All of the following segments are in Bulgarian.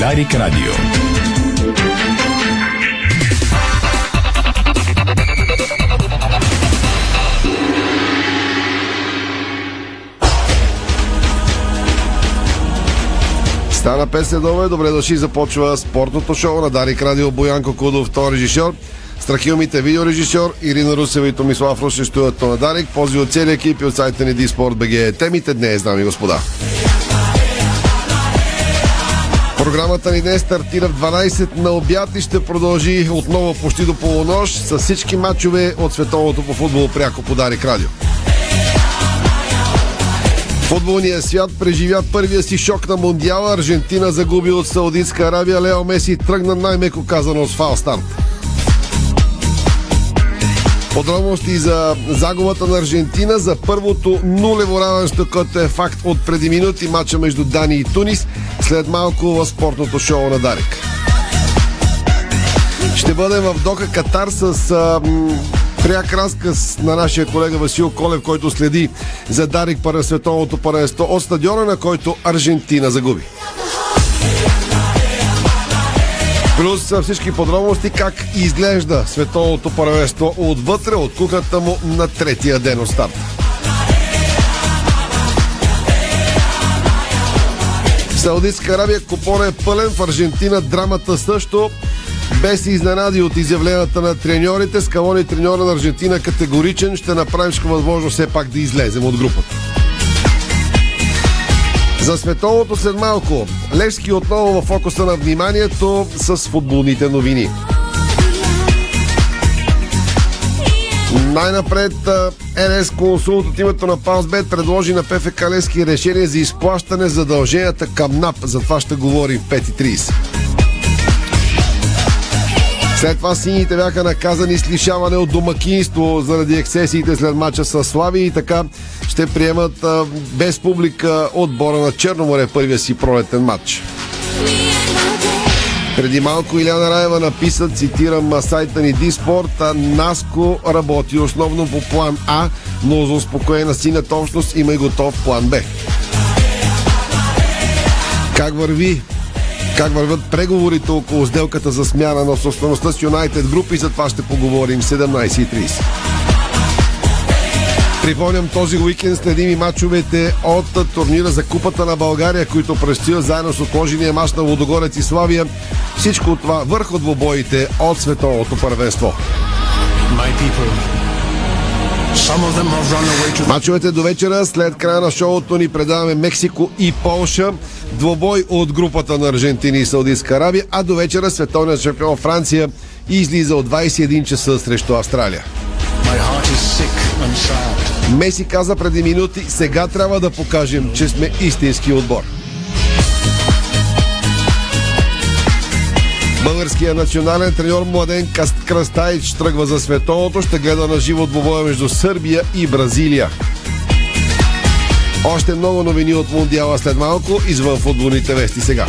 Дарик Радио. Стана песен добре, добре дошли, започва спортното шоу на Дарик Радио Боянко Кудов, втори режисьор. Страхилмите видеорежисьор, Ирина Русева и Томислав Русев стоят на Дарик. Пози от целия екип и от сайта ни Диспорт БГ. Темите днес, дами и господа. Програмата ни днес стартира в 12 на обяд и ще продължи отново почти до полунощ с всички матчове от световното по футбол пряко по Дарик Радио. Футболният свят преживя първия си шок на Мондиала. Аржентина загуби от Саудитска Аравия. Лео Меси тръгна най-меко казано с фалстарт. Подробности за загубата на Аржентина за първото нулево равенство, което е факт от преди минути матча между Дани и Тунис, след малко в спортното шоу на Дарик. Ще бъдем в Доха Катар с пряк разказ на нашия колега Васил Колев, който следи за Дарик пара световното паренство от стадиона, на който Аржентина загуби. Плюс всички подробности как изглежда световното първенство отвътре от кухата му на третия ден от старта. В Саудитска Арабия купона е пълен, в Аржентина драмата също. Без изненади от изявленията на треньорите, Скалони треньора на Аржентина категоричен, ще направим всичко възможно все пак да излезем от групата. За световното след малко. Левски отново в фокуса на вниманието с футболните новини. Най-напред НС консулт от името на Паусбет предложи на ПФК Левски решение за изплащане задълженията към НАП. За това ще говорим в 5.30. След това сините бяха наказани с лишаване от домакинство заради ексесиите след мача с Слави и така ще приемат а, без публика отбора на Черноморе първия си пролетен матч. Преди малко Иляна Раева написа, цитирам сайта ни Диспорт, Наско работи основно по план А, но за успокоение на синята общност има и готов план Б. Как върви как върват преговорите около сделката за смяна на собствеността с United Group и за това ще поговорим 17.30. Припомням, този уикенд следим и мачовете от турнира за Купата на България, които предстоят заедно с отложения мач на Водогорец и Славия. Всичко това върху двобоите от световното първенство. Мачовете до вечера, след края на шоуто ни предаваме Мексико и Полша. Двобой от групата на Аржентина и Саудитска Арабия, а до вечера световният шампион Франция излиза от 21 часа срещу Австралия. Меси каза преди минути, сега трябва да покажем, че сме истински отбор. Българският национален треньор Младен Кръстаич тръгва за световното. Ще гледа на живо двобоя между Сърбия и Бразилия. Още много новини от Мундиала след малко, извън футболните вести сега.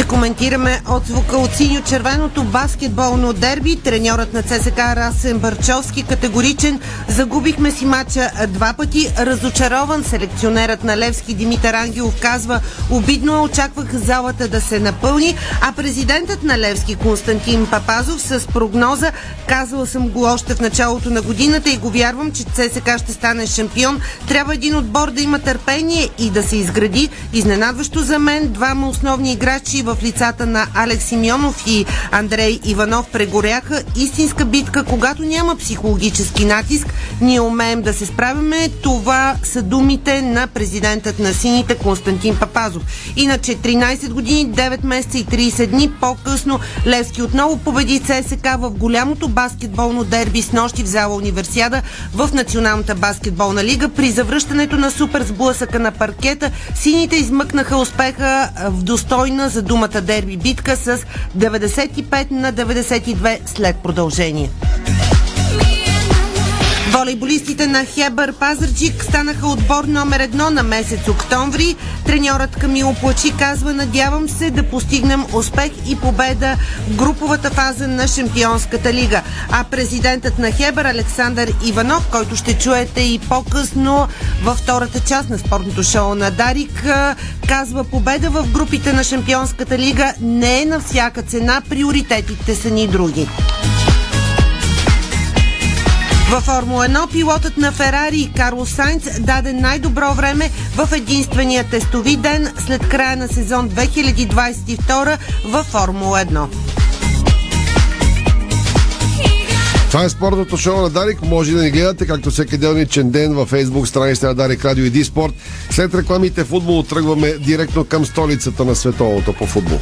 Ще коментираме отзвука от синьо-червеното баскетболно дерби. Треньорът на ЦСК Расен Барчовски категоричен. Загубихме си мача два пъти. Разочарован селекционерът на Левски Димитър Ангелов казва обидно е, очаквах залата да се напълни, а президентът на Левски Константин Папазов с прогноза казала съм го още в началото на годината и го вярвам, че ЦСК ще стане шампион. Трябва един отбор да има търпение и да се изгради. Изненадващо за мен двама основни играчи в лицата на Алекс Симеонов и Андрей Иванов прегоряха. Истинска битка, когато няма психологически натиск, ние умеем да се справяме. Това са думите на президентът на сините Константин Папазов. Иначе 13 години, 9 месеца и 30 дни по-късно Левски отново победи ЦСК в голямото баскетболно дерби с нощи в зала Универсиада в Националната баскетболна лига. При завръщането на супер сблъсъка на паркета, сините измъкнаха успеха в достойна за думата дерби битка с 95 на 92 след продължение. Волейболистите на Хебър Пазарджик станаха отбор номер едно на месец октомври. Треньорът Камило Плачи казва, надявам се да постигнем успех и победа в груповата фаза на Шампионската лига. А президентът на Хебър Александър Иванов, който ще чуете и по-късно във втората част на спортното шоу на Дарик, казва победа в групите на Шампионската лига не е на всяка цена, приоритетите са ни други. Във Формула 1 пилотът на Ферари Карло Сайнц даде най-добро време в единствения тестови ден след края на сезон 2022 във Формула 1. Това е спортното шоу на Дарик. Може да ни гледате, както всеки делничен ден във Facebook страницата на Дарик Радио и Диспорт. След рекламите футбол тръгваме директно към столицата на световното по футбол.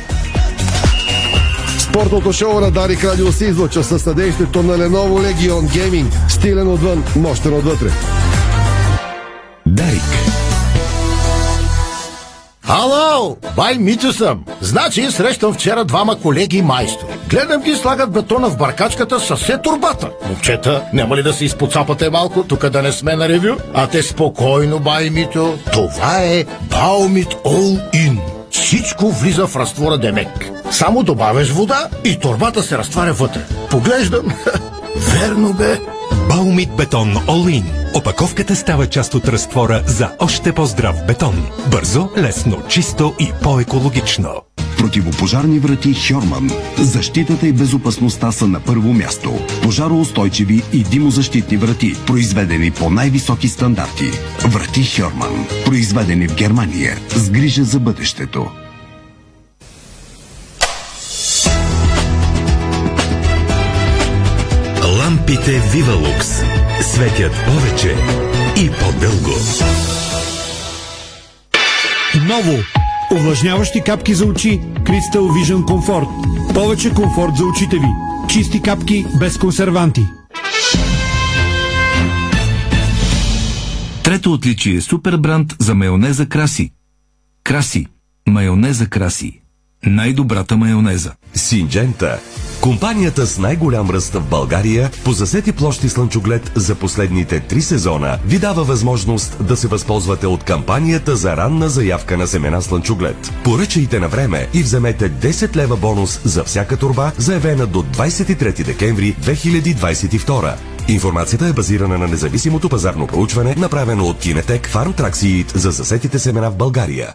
Спортното шоу на Дарик Радио се излъчва със съдействието на Lenovo Legion Gaming. Стилен отвън, мощен отвътре. Дарик. Ало, бай Митю съм. Значи срещам вчера двама колеги майстори. Гледам ги слагат бетона в баркачката със все турбата. Момчета, няма ли да се изпоцапате малко, тук да не сме на ревю? А те спокойно, бай Митю. Това е Баумит All In. Всичко влиза в разтвора Демек. Само добавяш вода и турбата се разтваря вътре. Поглеждам. Верно бе. Баумит бетон In. Опаковката става част от разтвора за още по-здрав бетон. Бързо, лесно, чисто и по-екологично. Противопожарни врати Хьорман. Защитата и безопасността са на първо място. Пожароустойчиви и димозащитни врати, произведени по най-високи стандарти. Врати Хьорман. Произведени в Германия. С грижа за бъдещето. Лампите Вивалукс светят повече и по-дълго. Ново! Увлажняващи капки за очи Crystal Vision Comfort. Повече комфорт за очите ви. Чисти капки без консерванти. Трето отличие е супер бранд за майонеза Краси. Краси. Майонеза Краси. Най-добрата майонеза. Синджента. Компанията с най-голям ръст в България по засети площи слънчоглед за последните три сезона ви дава възможност да се възползвате от кампанията за ранна заявка на семена слънчоглед. Поръчайте на време и вземете 10 лева бонус за всяка турба, заявена до 23 декември 2022. Информацията е базирана на независимото пазарно проучване, направено от Кинетек Seed за засетите семена в България.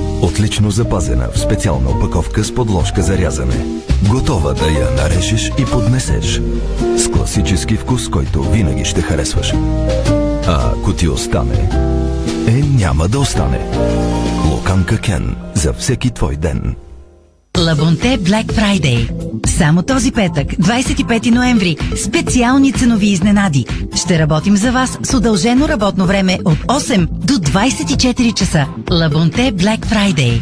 Отлично запазена в специална опаковка с подложка за рязане. Готова да я нарежеш и поднесеш. С класически вкус, който винаги ще харесваш. А ако ти остане, е няма да остане. Луканка Кен. За всеки твой ден. Лабонте Black Friday. Само този петък, 25 ноември, специални ценови изненади. Ще работим за вас с удължено работно време от 8 до 24 часа. Лабонте Black Friday.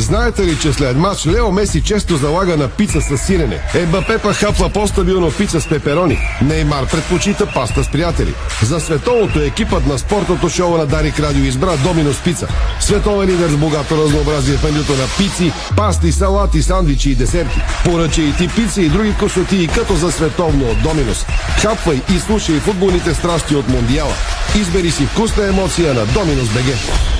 Знаете ли, че след матч Лео Меси често залага на пица с сирене? Ембапе па хапва по-стабилно пица с пеперони. Неймар предпочита паста с приятели. За световното екипът на спортното шоу на Дарик Радио избра Доминос Пица. Световен лидер с богато разнообразие в менюто на пици, пасти, салати, сандвичи и десерти. Поръчай и ти пици и други косоти като за световно от Доминос. Хапвай и слушай футболните страсти от Мондиала. Избери си вкусна емоция на Доминос БГ.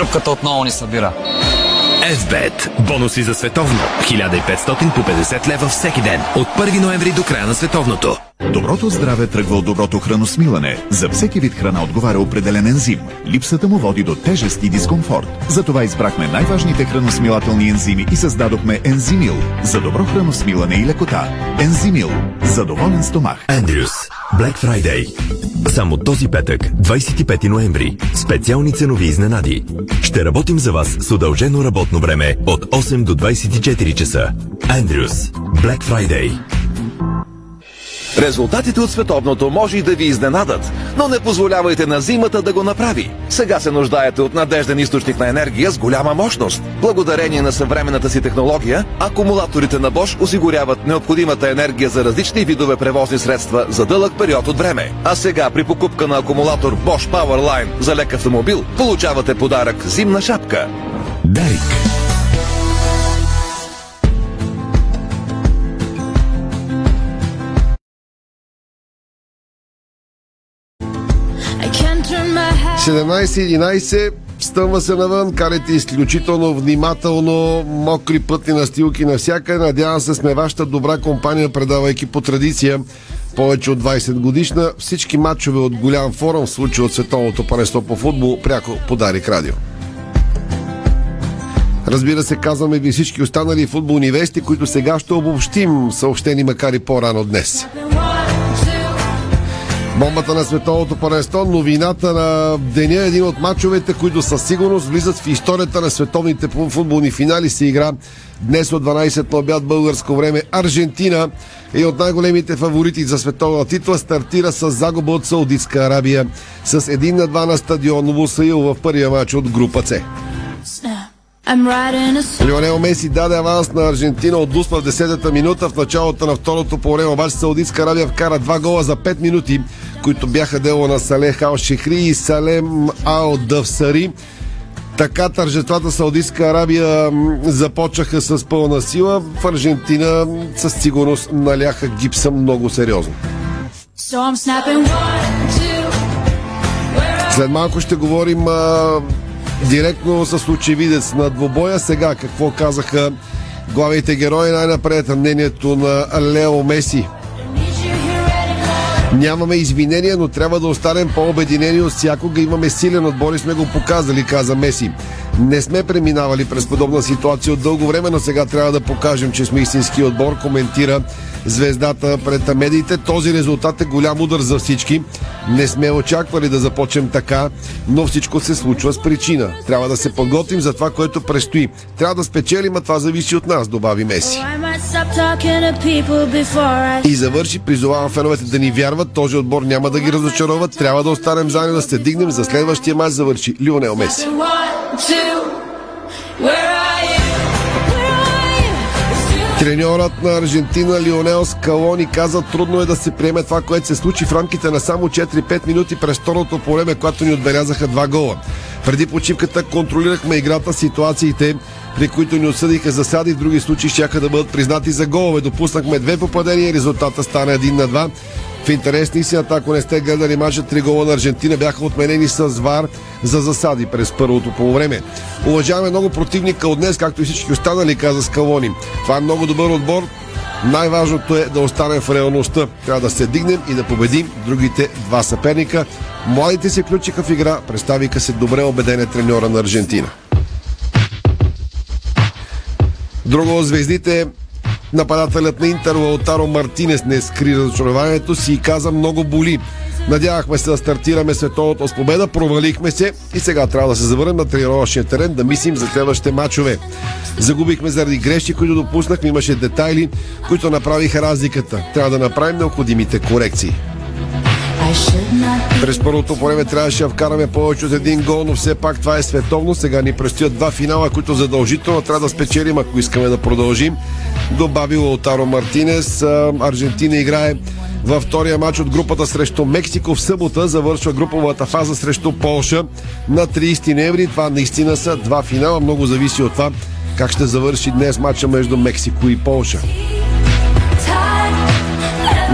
Тръпката отново ни събира. Безбет. Бонуси за световно. 1500 по 50 лева всеки ден. От 1 ноември до края на световното. Доброто здраве тръгва от доброто храносмилане. За всеки вид храна отговаря определен ензим. Липсата му води до тежест и дискомфорт. Затова избрахме най-важните храносмилателни ензими и създадохме Ензимил за добро храносмилане и лекота. Ензимил. Задоволен стомах. Андрюс. Black Friday. Само този петък, 25 ноември. Специални ценови изненади. Ще работим за вас с удължено работно време от 8 до 24 часа. Андрюс. Black Friday. Резултатите от световното може и да ви изненадат, но не позволявайте на зимата да го направи. Сега се нуждаете от надежден източник на енергия с голяма мощност. Благодарение на съвременната си технология, акумулаторите на Bosch осигуряват необходимата енергия за различни видове превозни средства за дълъг период от време. А сега при покупка на акумулатор Bosch Powerline за лек автомобил получавате подарък зимна шапка. Дарик. 17-11 Стъмва се навън, карайте изключително внимателно, мокри пътни настилки навсякъде. Надявам се сме вашата добра компания, предавайки по традиция повече от 20 годишна. Всички матчове от голям форум, в случай от световното паренство по футбол, пряко подарик радио. Разбира се, казваме ви всички останали футболни вести, които сега ще обобщим, съобщени макар и по-рано днес. Бомбата на световното паренство, новината на деня, един от мачовете, които със сигурност влизат в историята на световните футболни финали, се игра днес от 12 на обяд българско време. Аржентина е от най-големите фаворити за световна титла, стартира с загуба от Саудитска Арабия с 1 на 2 на стадион Новосаил в първия матч от група С. Лионел Меси даде аванс на Аржентина от Дуспа в 10-та минута. В началото на второто по време обаче Саудитска Арабия вкара два гола за 5 минути, които бяха дело на Салех Ал Шехри и Салем Ал Дъвсари. Така тържествата Саудитска Арабия започнаха с пълна сила. В Аржентина със сигурност наляха гипса много сериозно. След малко ще говорим а, директно с очевидец на двобоя. Сега какво казаха главните герои? Най-напред мнението на Лео Меси. Нямаме извинения, но трябва да останем по-обединени от всякога. Имаме силен отбор и сме го показали, каза Меси. Не сме преминавали през подобна ситуация от дълго време, но сега трябва да покажем, че сме истински отбор, коментира звездата пред медиите. Този резултат е голям удар за всички. Не сме очаквали да започнем така, но всичко се случва с причина. Трябва да се подготвим за това, което предстои. Трябва да спечелим, а това зависи от нас, добави Меси. И завърши, призовавам феновете да ни вярват, този отбор няма да ги разочарова, трябва да останем заедно да се дигнем за следващия мач, завърши Лионел Меси. Where? Треньорът на Аржентина Лионел Скалони каза трудно е да се приеме това, което се случи в рамките на само 4-5 минути през второто по време, когато ни отбелязаха два гола. Преди почивката контролирахме играта, ситуациите, при които ни осъдиха засади, в други случаи ще да бъдат признати за голове. Допуснахме две попадения резултата стана 1 на 2. В интерес на истината, ако не сте гледали мача, три гола на Аржентина бяха отменени с вар за засади през първото полувреме. Уважаваме много противника от днес, както и всички останали, каза Скалони. Това е много добър отбор. Най-важното е да останем в реалността. Трябва да се дигнем и да победим другите два съперника. Младите се включиха в игра, представиха се добре убеден е треньора на Аржентина. Друго звездите Нападателят на Интер Лаутаро Мартинес не скри разочарованието си и каза много боли. Надявахме се да стартираме световното с победа, провалихме се и сега трябва да се завърнем на тренировъчния терен да мислим за следващите матчове. Загубихме заради грешки, които допуснахме, имаше детайли, които направиха разликата. Трябва да направим необходимите корекции. През първото време трябваше да вкараме повече от един гол, но все пак това е световно. Сега ни предстоят два финала, които задължително трябва да спечелим, ако искаме да продължим. Добави Лаутаро Мартинес. Аржентина играе във втория матч от групата срещу Мексико в събота. Завършва груповата фаза срещу Полша на 30 ноември. Това наистина са два финала. Много зависи от това как ще завърши днес матча между Мексико и Полша.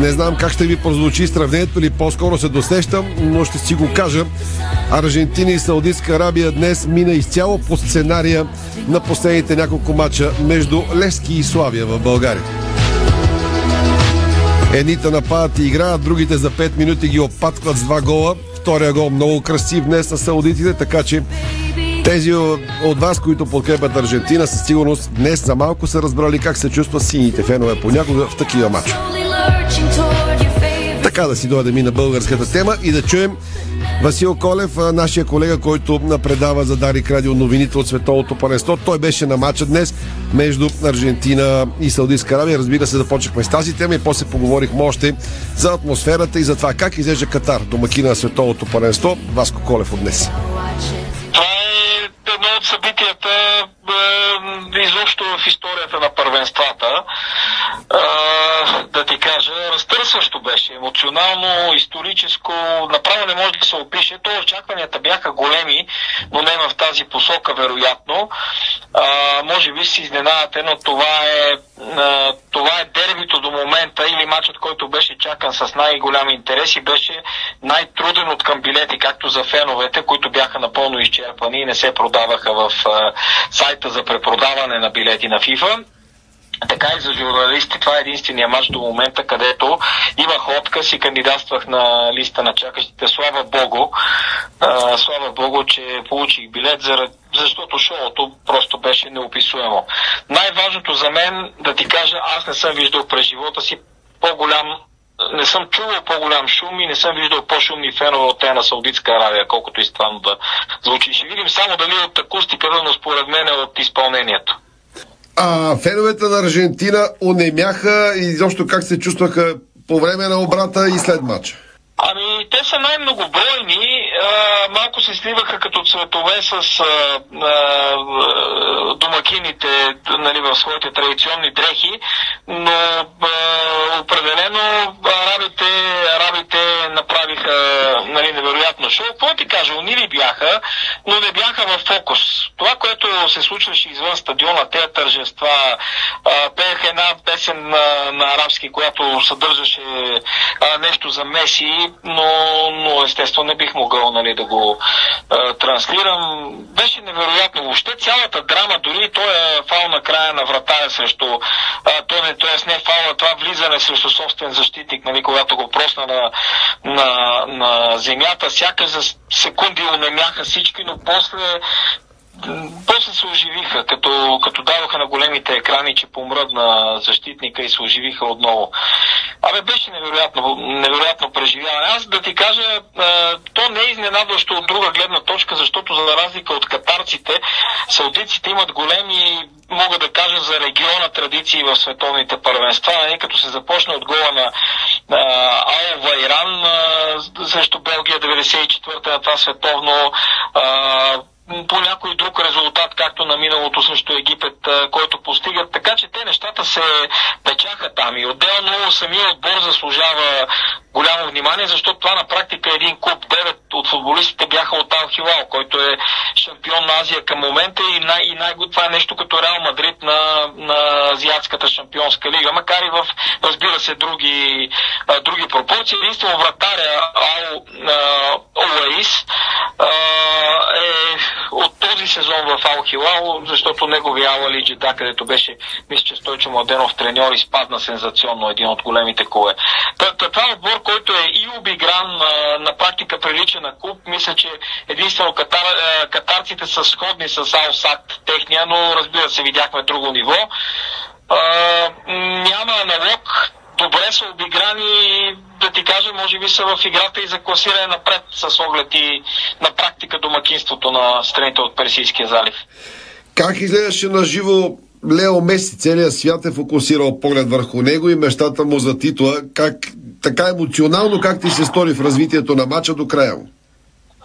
Не знам как ще ви прозвучи сравнението или по-скоро се досещам, но ще си го кажа. Аржентина и Саудитска Арабия днес мина изцяло по сценария на последните няколко мача между Лески и Славия в България. Едните нападат и играят, другите за 5 минути ги опаткват с два гола. Втория гол много красив днес на саудитите, така че тези от вас, които подкрепят Аржентина, със сигурност днес за малко са разбрали как се чувстват сините фенове понякога в такива мача. Така да си дойдем и на българската тема и да чуем Васил Колев, нашия колега, който предава за Дарик Радио новините от световното първенство. Той беше на матча днес между Аржентина и Саудитска Аравия. Разбира се, започнахме с тази тема и после поговорихме още за атмосферата и за това как изглежда Катар, домакина на световното първенство. Васко Колев от днес. Това е едно от събитията изобщо в историята на първенствата. Е, да ти кажа, разтърсващо беше. Емоционално, историческо, направо не може да се опише. То очакванията бяха големи, но не в тази посока, вероятно. Може би си изненадате, но това е, това е дербито до момента или матчът, който беше чакан с най-голям интерес и беше най-труден от към билети, както за феновете, които бяха напълно изчерпани и не се продаваха в а, сайта за препродаване на билети на FIFA. Така и за журналисти, това е единствения матч до момента, където имах отказ и кандидатствах на листа на чакащите. Слава Богу, а, слава Богу, че получих билет, защото шоуто просто беше неописуемо. Най-важното за мен, да ти кажа, аз не съм виждал през живота си по-голям не съм чувал по-голям шум и не съм виждал по-шумни фенове от те на Саудитска Аравия, колкото и странно да звучи. Ще видим само дали от акустиката, но според мен е от изпълнението. А феновете на Аржентина онемяха и изобщо как се чувстваха по време на обрата и след матча? Ами, те са най-многобройни. Малко се сливаха като цветове с а, а, домакините нали, в своите традиционни дрехи, но а, определено арабите, арабите направиха нали, невероятно шоу. Какво ти кажа, унили бяха, но не бяха в фокус. Това, което се случваше извън стадиона, тези тържества, а, пееха една песен на, на арабски, която съдържаше а, нещо за Меси, но, но естествено не бих могъл нали, да го а, транслирам. Беше невероятно. Въобще цялата драма, дори той е фал на края на вратаря срещу а, той не, т.е. не фал, това влизане срещу собствен защитник, нали, когато го просна на, на, на земята, сякаш за секунди унемяха всички, но после после се оживиха, като, като даваха на големите екрани, че помръдна защитника и се оживиха отново. Абе, беше невероятно, невероятно преживяване. Аз да ти кажа, то не е изненадващо от друга гледна точка, защото за разлика от катарците, саудиците имат големи, мога да кажа, за региона традиции в световните първенства. Нали? Като се започне от гола на Ал Вайран срещу Белгия 94-та на това световно по някой друг резултат, както на миналото също Египет, който постигат. Така че те нещата се печаха там и отделно самия отбор заслужава голямо внимание, защото това на практика е един клуб. Девет от футболистите бяха от Ал който е шампион на Азия към момента и, най- и най- това е нещо като Реал Мадрид на, на Азиатската шампионска лига, макар и в, разбира се, други, а, други пропорции. Единствено вратаря Ал Олаис е от този сезон в Ал защото неговия Ал Алиджида, където беше, мисля, че Стойчо Младенов треньор, изпадна сензационно един от големите клубе. Това е отбор, който е и обигран, на практика прилича на клуб. Мисля, че единствено катар, катарците са сходни с Ал Сакт техния, но разбира се, видяхме друго ниво. Няма аналог, добре са обиграни да ти кажа, може би са в играта и за класиране напред с оглед и на практика домакинството на страните от Персийския залив. Как изглеждаше на живо Лео Меси, целият свят е фокусирал поглед върху него и мечтата му за титла. Как, така емоционално, как ти се стори в развитието на матча до края му?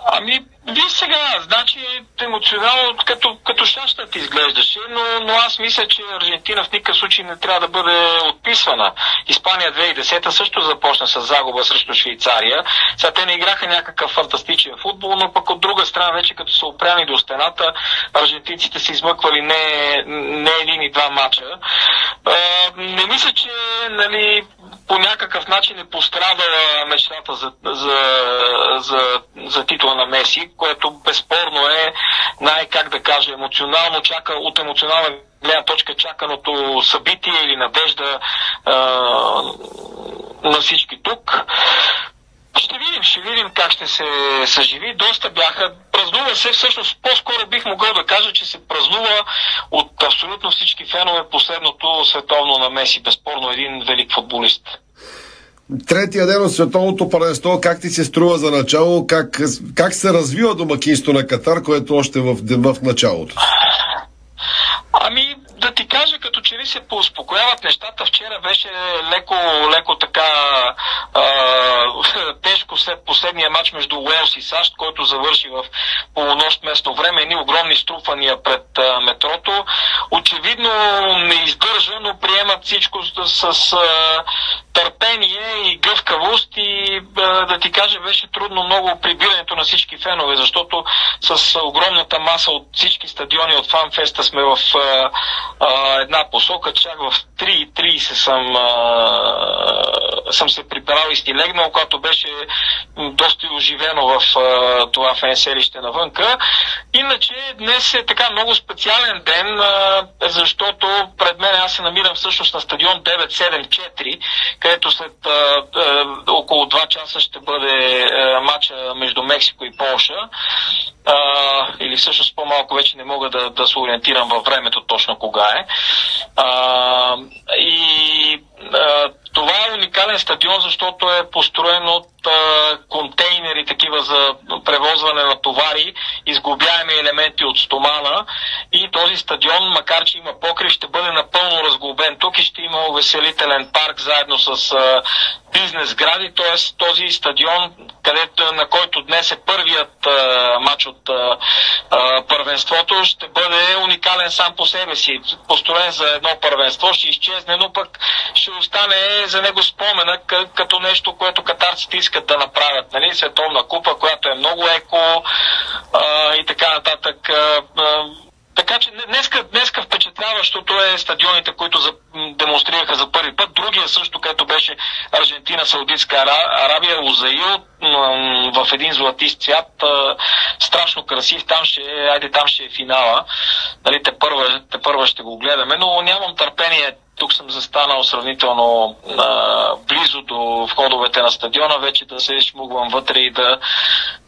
Ами, Виж сега, значи емоционално като, като щащата изглеждаше, но, но аз мисля, че Аржентина в никакъв случай не трябва да бъде отписвана. Испания 2010 също започна с загуба срещу Швейцария. Сега те не играха някакъв фантастичен футбол, но пък от друга страна, вече като са опряни до стената, аржентинците са измъквали не, не един и два мача. не мисля, че нали, по някакъв начин е пострадала мечтата за, за, за, за титла на Меси, което безспорно е най, как да кажа, емоционално чака, от емоционална гледна точка чаканото събитие или надежда а, на всички тук. Ще видим, ще видим как ще се съживи. Доста бяха. Празнува се, всъщност по-скоро бих могъл да кажа, че се празнува от абсолютно всички фенове последното световно на Меси. Безспорно един велик футболист. Третия ден от световното първенство, как ти се струва за начало, как, как се развива домакинство на Катар, което още в, в началото? Ами, да ти кажа, като че ли се поуспокояват нещата. Вчера беше леко, леко така а, тежко след последния матч между Уелс и САЩ, който завърши в полунощ местно време. Едни огромни струпвания пред а, метрото. Очевидно не издържа, но приемат всичко с, с а, търпение и гъвкавост и а, да ти кажа, беше трудно много прибирането на всички фенове, защото с огромната маса от всички стадиони от фанфеста сме в а, а, една посока, чак в 3.30 съм, съм се прибрал и сти легнал, когато беше доста оживено в а, това фенселище навънка. Иначе днес е така много специален ден, а, защото пред мен аз се намирам всъщност на стадион 974, където след а, а, около 2 часа ще бъде а, матча между Мексико и Полша. А, или всъщност по-малко вече не мога да, да се ориентирам във времето точно кога е. А, и а, това е уникален стадион, защото е построен от а, контейнери, такива за превозване на товари, изглобяеми елементи от стомана. И този стадион, макар че има покрив, ще бъде напълно разглобен. Тук и ще има увеселителен парк заедно с а, бизнес сгради, т.е. този стадион, където, на който днес е първият а, матч от а, първенството, ще бъде уникален сам по себе си. Построен за едно първенство, ще изчезне, но пък ще остане за него спомена като нещо, което катарците искат да направят. Нали? Световна купа, която е много еко а, и така нататък. А, а, така че днеска, днеска впечатляващото е стадионите, които за, демонстрираха за първи път. Другия също, където беше Аржентина, Саудитска Арабия, Узаил, в един златист цвят. Страшно красив. Там ще, айде, там ще е финала. Нали, те, първа, те първа ще го гледаме, но нямам търпение тук съм застанал сравнително а, близо до входовете на стадиона, вече да се шмугвам вътре и да,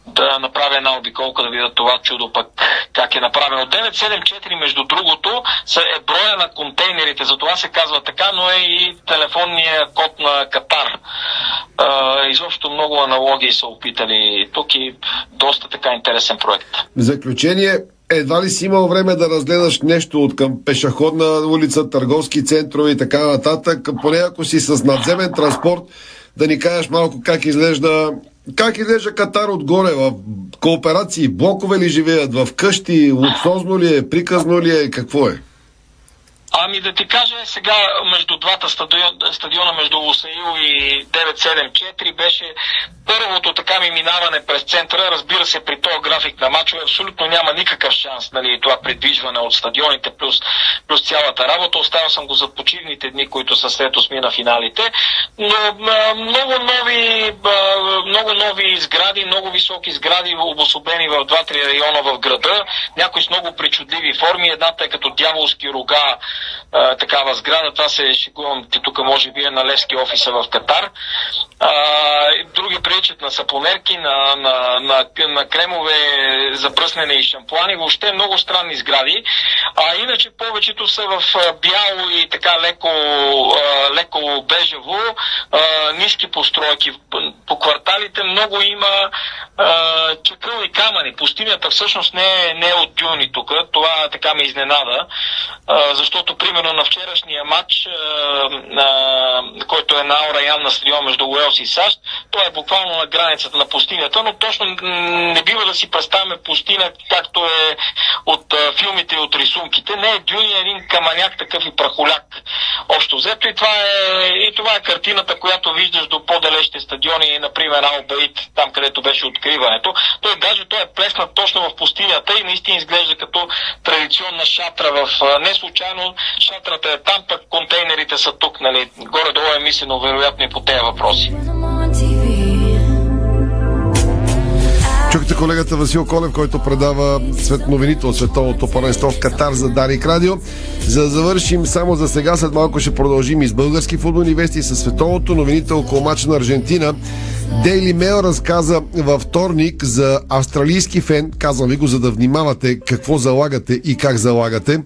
да направя една обиколка, да видя това чудо пък как е направено. 974, между другото, е броя на контейнерите, за това се казва така, но е и телефонния код на Катар. А, изобщо много аналогии са опитали тук и доста така интересен проект. В заключение, едва ли си имал време да разгледаш нещо от към пешеходна улица, търговски центрове и така нататък, поне ако си с надземен транспорт, да ни кажеш малко как изглежда как изглежда Катар отгоре? В кооперации, блокове ли живеят? В къщи? Луксозно ли е? Приказно ли е? Какво е? Ами да ти кажа, сега между двата стадиона, стадиона между Лусаил и 974 беше първото така ми минаване през центъра. Разбира се, при този график на мачове абсолютно няма никакъв шанс нали, това придвижване от стадионите плюс, плюс цялата работа. Оставил съм го за почивните дни, които са след осми на финалите. Но много нови, много нови сгради, много високи сгради, обособени в два-три района в града. Някои с много причудливи форми. Едната е като дяволски рога такава сграда. Това се шегувам, тук може би е на Левски офиса в Катар. А, други приличат на сапонерки, на, на, на, на кремове за пръснене и шампуани. Въобще много странни сгради. А иначе повечето са в бяло и така леко, леко бежево, ниски постройки. По кварталите много има и камъни. Пустинята всъщност не е, не е от дюни тук. Това така ме изненада, защото примерно на вчерашния матч, който е на Аураян на стадион между Уелс и САЩ, той е буквално на границата на пустинята, но точно не бива да си представяме пустиня, както е от филмите и от рисунките. Не е Дюни е един каманяк такъв и прахоляк. Общо взето и това е, и това е картината, която виждаш до по-далечните стадиони, например Албаит, там където беше откриването. Той даже той е плеснат точно в пустинята и наистина изглежда като традиционна шатра в... а, Не случайно шатрата е там, пък контейнерите са тук, нали? Горе-долу е мислено вероятно и по тези въпроси. Чухте колегата Васил Колев, който предава свет новините от световното първенство в Катар за Дарик Радио. За да завършим само за сега, след малко ще продължим и с български футболни вести с световното новините около мача на Аржентина. Daily Mail разказа във вторник за австралийски фен, казвам ви го, за да внимавате какво залагате и как залагате.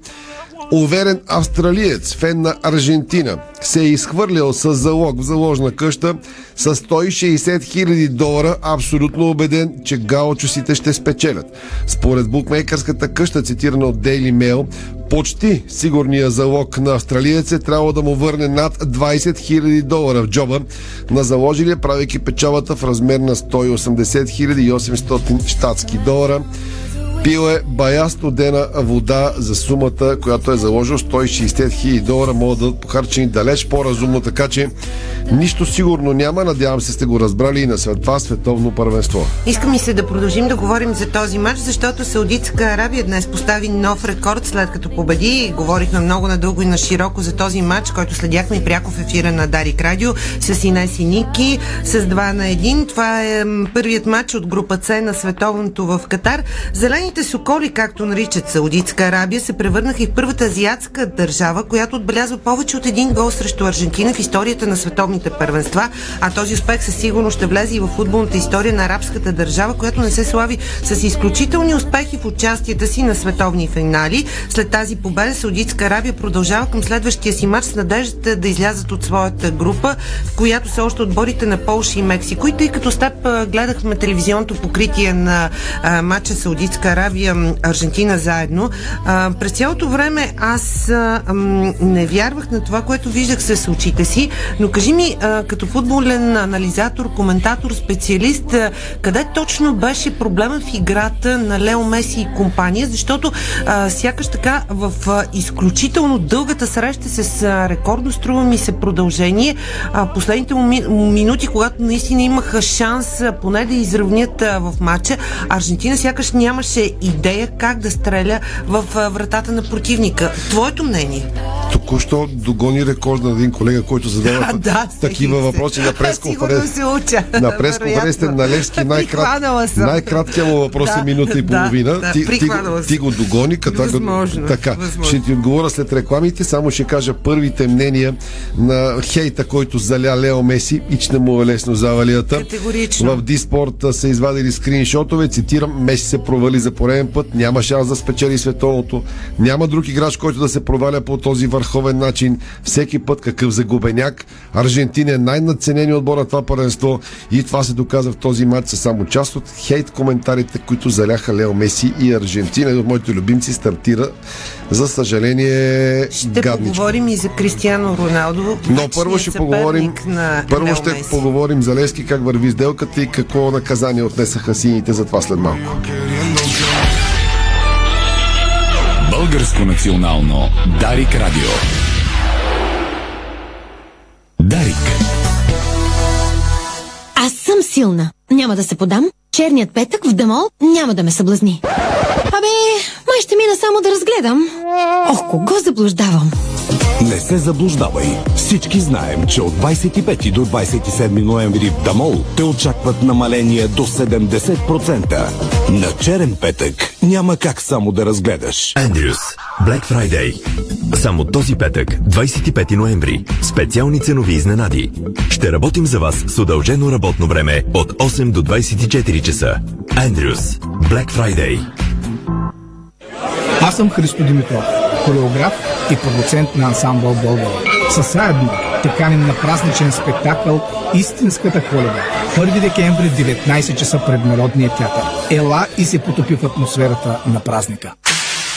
Уверен австралиец, фен на Аржентина, се е изхвърлял с залог в заложна къща с 160 000 долара, абсолютно убеден, че гаочусите ще спечелят. Според букмейкърската къща, цитирана от Daily Mail, почти сигурния залог на австралиец е трябвало да му върне над 20 000 долара в джоба на заложили, правейки печалата в размер на 180 800 щатски долара. Пил е бая студена вода за сумата, която е заложил 160 хиляди долара, могат да бъдат похарчени далеч по-разумно, така че нищо сигурно няма. Надявам се сте го разбрали и на това световно първенство. Искам и се да продължим да говорим за този матч, защото Саудитска Арабия днес постави нов рекорд след като победи. Говорихме много надълго и на широко за този матч, който следяхме и пряко в ефира на Дарик Радио с Инес и Ники с 2 на 1. Това е първият матч от група С на световното в Катар. Зелените соколи, както наричат Саудитска Арабия, се превърнаха и в първата азиатска държава, която отбелязва повече от един гол срещу Аржентина в историята на световните първенства, а този успех със сигурност ще влезе и в футболната история на арабската държава, която не се слави с изключителни успехи в участията си на световни финали. След тази победа Саудитска Арабия продължава към следващия си матч с надеждата да излязат от своята група, в която са още отборите на Полша и Мексико. И тъй като с гледахме телевизионното покритие на матча Саудитска Арабия м, Аржентина заедно, а, през цялото време аз а, не вярвах на това, което виждах с очите си, но кажи ми, а, като футболен анализатор, коментатор, специалист, а, къде точно беше проблема в играта на Лео Меси и компания, защото а, сякаш така в а, изключително дългата среща с а, рекордно струва ми се продължение, а, последните ми- минути, когато наистина имаха шанс а, поне да изравнят а, в матча, Аржентина сякаш нямаше идея как да стреля в вратата на противника. Твоето мнение? Току-що догони рекорд на един колега, който задава А, да, такива въпроси на пресконференция. На пресконференцията на Левски най-крат, най-краткият му въпрос е Да, минута и да, половина. да, ти, ти, съм. ти го догони, като Възможно, така. възможно. Ще ти отговоря след рекламите, само ще кажа първите мнения на хейта, който заля Лео Меси и че не му е лесно завалията. Категорично. В Диспорт са извадили скриншотове, цитирам, Меси се провали за пореден път, няма шанс да спечели световното, няма друг играч, който да се проваля по този върховен начин, всеки път какъв загубеняк. Аржентина е най-надценени отбор на това първенство и това се доказа в този матч са само част от хейт коментарите, които заляха Лео Меси и Аржентина. Един от моите любимци стартира, за съжаление, Ще гадничко. поговорим и за Кристиано Роналдо. Но първо ще поговорим, На първо Лео ще Меси. поговорим за Лески, как върви сделката и какво наказание отнесаха сините за това след малко. Българско национално Дарик Радио. Дарик. Аз съм силна. Няма да се подам. Черният петък в Дамол няма да ме съблазни. Абе, май ще мина само да разгледам. Ох, кого заблуждавам? Не се заблуждавай. Всички знаем, че от 25 до 27 ноември в Дамол те очакват намаление до 70%. На черен петък няма как само да разгледаш. Андрюс. Black Friday. Само този петък, 25 ноември. Специални ценови изненади. Ще работим за вас с удължено работно време от 8 до 24 часа. Андрюс. Black Friday. Аз съм Христо Димитров, хореограф и продуцент на ансамбъл Болгала. Със заедно те на празничен спектакъл Истинската коледа. 1 декември, 19 часа пред Народния театър. Ела и се потопи в атмосферата на празника.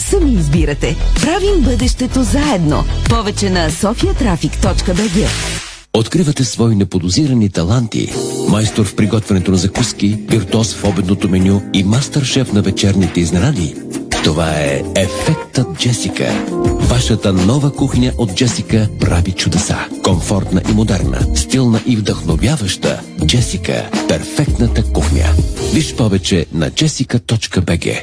Сами избирате. Правим бъдещето заедно. Повече на sofiatraffic.bg Откривате свои неподозирани таланти. Майстор в приготвянето на закуски, виртуоз в обедното меню и мастър-шеф на вечерните изненади. Това е Ефектът Джесика. Вашата нова кухня от Джесика прави чудеса. Комфортна и модерна, стилна и вдъхновяваща. Джесика – перфектната кухня. Виж повече на jessica.bg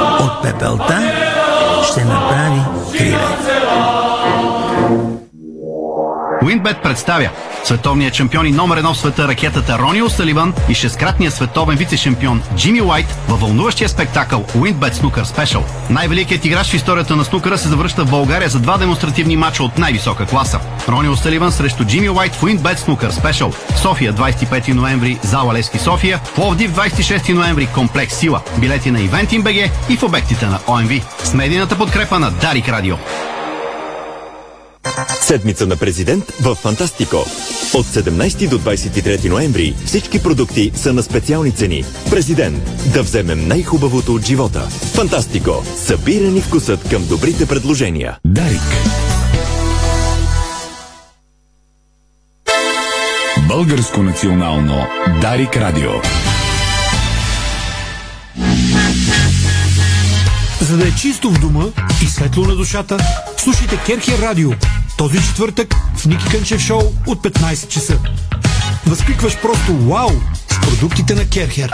От пепелта ще направи Уинбет представя световният шампион и номер едно в света ракетата Рони Осаливан и шесткратният световен вице-шампион Джимми Уайт във вълнуващия спектакъл Уинбет Снукър Спешъл. Най-великият играч в историята на снукъра се завръща в България за два демонстративни мача от най-висока класа. Рони Осаливан срещу Джимми Уайт в Уинбет Снукър Спешъл. София 25 ноември, зала Лески София. Пловдив 26 ноември, комплекс Сила. Билети на БГ и в обектите на ОМВ. С медийната подкрепа на Дарик Радио. Седмица на президент в Фантастико. От 17 до 23 ноември всички продукти са на специални цени. Президент. Да вземем най-хубавото от живота. Фантастико. Събирани вкусът към добрите предложения. Дарик. Българско национално Дарик Радио. За да е чисто в дома и светло на душата, слушайте Керхер Радио. Този четвъртък в Ники Кънчев шоу от 15 часа. Възкликваш просто вау с продуктите на Керхер.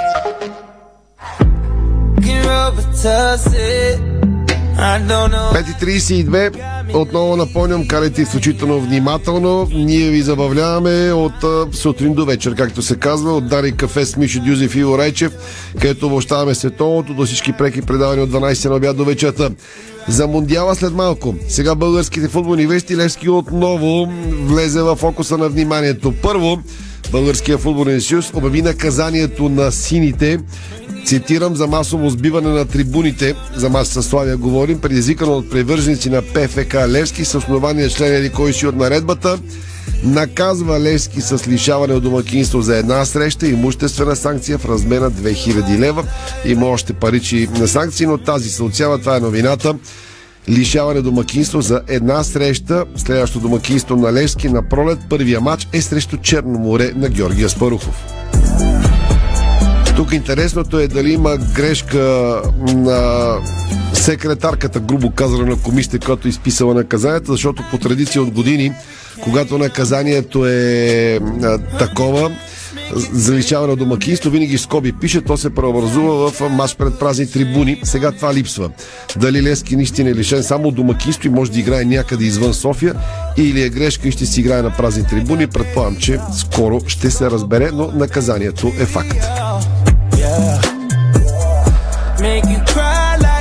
5.32. Отново напомням, карайте изключително внимателно. Ние ви забавляваме от сутрин до вечер, както се казва, от Дари кафе с Мишо Дюзев и Иво Райчев, където обощаваме световното до всички преки предавания от 12 на обяд до вечерта. За Мондиала след малко. Сега българските футболни вести Левски отново влезе в фокуса на вниманието. Първо, Българския футболен съюз обяви наказанието на сините цитирам за масово сбиване на трибуните, за маса със Славия говорим, предизвикано от привърженици на ПФК Левски с основания член или кой си от наредбата, наказва Левски с лишаване от домакинство за една среща и имуществена санкция в размер на 2000 лева. Има още паричи на санкции, но тази се отсява. Това е новината. Лишаване домакинство за една среща. Следващото домакинство на Левски на пролет. Първия матч е срещу Черно море на Георгия Спарухов. Тук интересното е дали има грешка на секретарката, грубо казано, на комисията, която е изписала наказанието, защото по традиция от години, когато наказанието е а, такова, заличаване на домакинство, винаги скоби пише, то се преобразува в мач пред празни трибуни. Сега това липсва. Дали Лески наистина е лишен само от домакинство и може да играе някъде извън София или е грешка и ще си играе на празни трибуни, предполагам, че скоро ще се разбере, но наказанието е факт.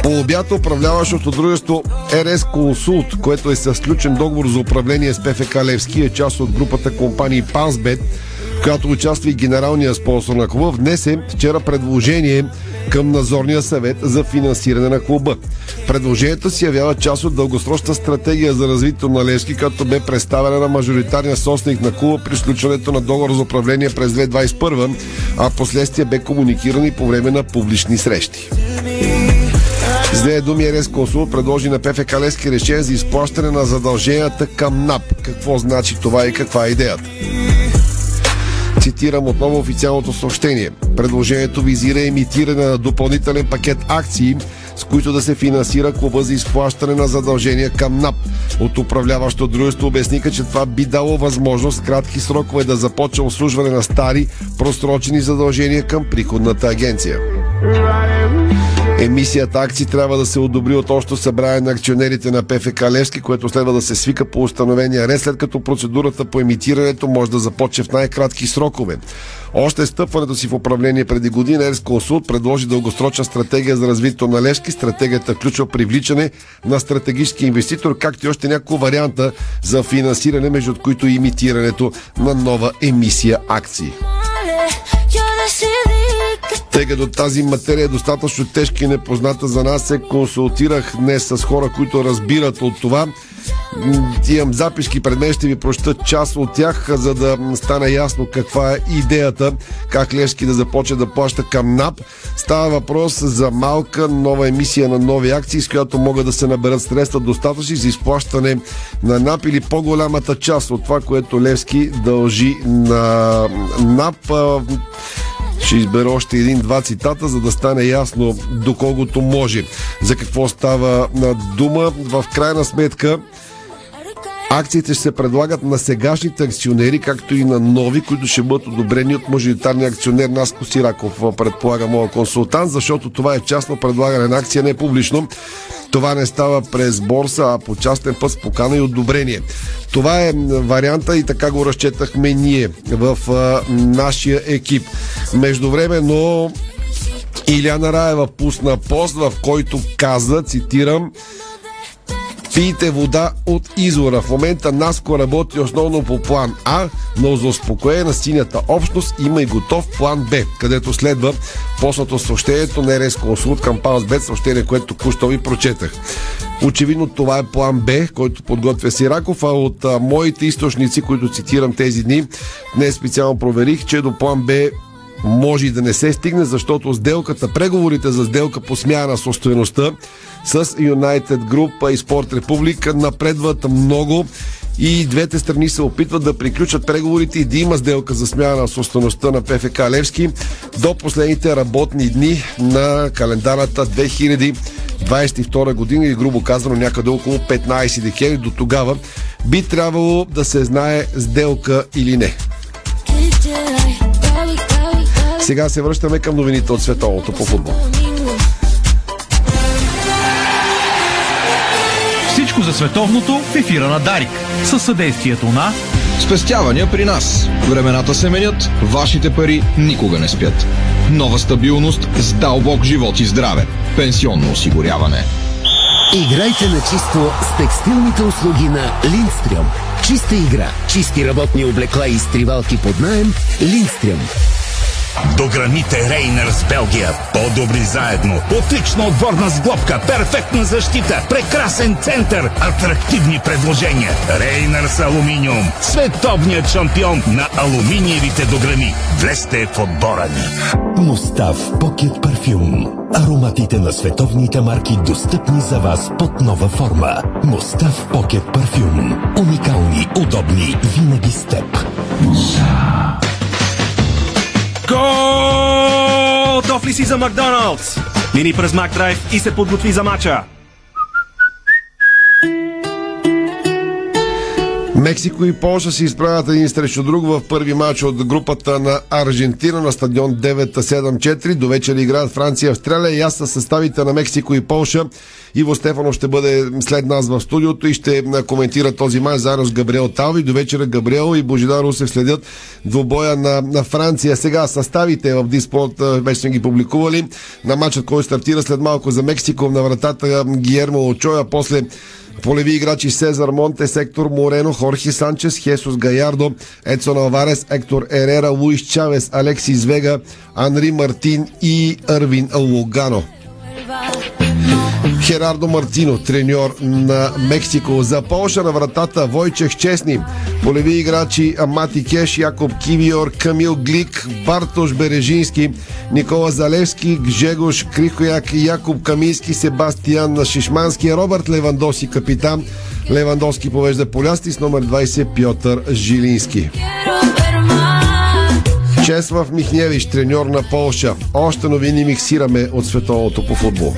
По обяд управляващото дружество РС Консулт, което е с сключен договор за управление с ПФК Левски, е част от групата компании Пансбет, която участва и генералния спонсор на клуба, внесе вчера предложение към надзорния съвет за финансиране на клуба. Предложението се явява част от дългосрочна стратегия за развитието на Левски, като бе представена на мажоритарния собственик на клуба при сключването на договор за управление през 2021, а последствие бе комуникиран и по време на публични срещи. С две думи РС Консул предложи на ПФК Лески решение за изплащане на задълженията към НАП. Какво значи това и каква е идеята? Цитирам отново официалното съобщение. Предложението визира емитиране на допълнителен пакет акции, с които да се финансира клуба за изплащане на задължения към НАП. От управляващо дружество обясника, че това би дало възможност кратки срокове да започне обслужване на стари, просрочени задължения към приходната агенция. Емисията акции трябва да се одобри от общо събрание на акционерите на ПФК Левски, което следва да се свика по установения ред, след като процедурата по емитирането може да започне в най-кратки срокове. Още стъпването си в управление преди година Ерс Консулт предложи дългосрочна стратегия за развитието на Левски. Стратегията включва привличане на стратегически инвеститор, както и още няколко варианта за финансиране, между които имитирането на нова емисия акции. Тъй като тази материя е достатъчно тежка и непозната за нас, се консултирах днес с хора, които разбират от това. Имам записки пред мен, ще ви проща част от тях, за да стане ясно каква е идеята, как Левски да започне да плаща към НАП. Става въпрос за малка нова емисия на нови акции, с която могат да се наберат средства достатъчни за изплащане на НАП или по-голямата част от това, което Левски дължи на НАП. Ще избера още един-два цитата, за да стане ясно доколкото може за какво става дума. В крайна сметка Акциите ще се предлагат на сегашните акционери, както и на нови, които ще бъдат одобрени от мажоритарния акционер Наско Сираков, предполага моя консултант, защото това е частно предлагане на акция, не е публично. Това не става през борса, а по частен път с покана и одобрение. Това е варианта и така го разчетахме ние в а, нашия екип. Междувременно Иляна Раева пусна пост, в който каза, цитирам, Пийте вода от извора. В момента Наско работи основно по план А, но за успокоение на синята общност има и готов план Б, където следва поснато съобщението на РС Консулт към Паусбет, съобщение, което току-що ви прочетах. Очевидно това е план Б, който подготвя Сираков, а от а, моите източници, които цитирам тези дни, днес специално проверих, че до план Б може и да не се стигне, защото сделката, преговорите за сделка по смяна на собствеността с United Group и Спорт Република напредват много и двете страни се опитват да приключат преговорите и да има сделка за смяна на собствеността на ПФК Левски до последните работни дни на календарната 2022 година или грубо казано някъде около 15 декември. До тогава би трябвало да се знае сделка или не. Сега се връщаме към новините от световното по футбол. Всичко за световното в ефира на Дарик. Със съдействието на Спестявания при нас. Времената се менят, вашите пари никога не спят. Нова стабилност с дълбок живот и здраве. Пенсионно осигуряване. Играйте на чисто с текстилните услуги на Линдстрюм. Чиста игра, чисти работни облекла и изтривалки под наем. Линдстрюм. До граните Рейнърс Белгия. По-добри заедно. Отлична отборна сглобка. Перфектна защита. Прекрасен център. Атрактивни предложения. Рейнърс Алуминиум. Световният шампион на алуминиевите дограми. Влезте в отбора ни. Мустав Покет Парфюм. Ароматите на световните марки достъпни за вас под нова форма. Мустав Покет Парфюм. Уникални, удобни, винаги с теб. Готов ли си за Макдоналдс? Мини през Макдрайв и се подготви за мача. Мексико и Полша се изправят един срещу друг в първи матч от групата на Аржентина на стадион 974. До вечер играят Франция и Австралия. И аз със съставите на Мексико и Полша. Иво Стефанов ще бъде след нас в студиото и ще коментира този матч заедно с Габриел Талви. До вечера Габриел и Божидар Русев следят двобоя на, на Франция. Сега съставите в Диспорт вече сме ги публикували. На матчът, който стартира след малко за Мексико на вратата Гиермо Очоя, после Полеви играчи Сезар Монте, Сектор Морено, Хорхи Санчес, Хесус Гаярдо, Едсон Алварес, Ектор Ерера, Луис Чавес, Алексис Вега, Анри Мартин и Арвин Лугано. Херардо Мартино, треньор на Мексико. За Полша на вратата Войчех Честни. Полеви играчи Мати Кеш, Якоб Кивиор, Камил Глик, Бартош Бережински, Никола Залевски, Гжегош Крихояк, Якоб Камийски, Себастиян Шишмански, Робърт Левандоси, капитан. Левандовски повежда полясти с номер 20 Пьотър Жилински. Чеслав Михневич, треньор на Полша. Още новини миксираме от световното по футбол.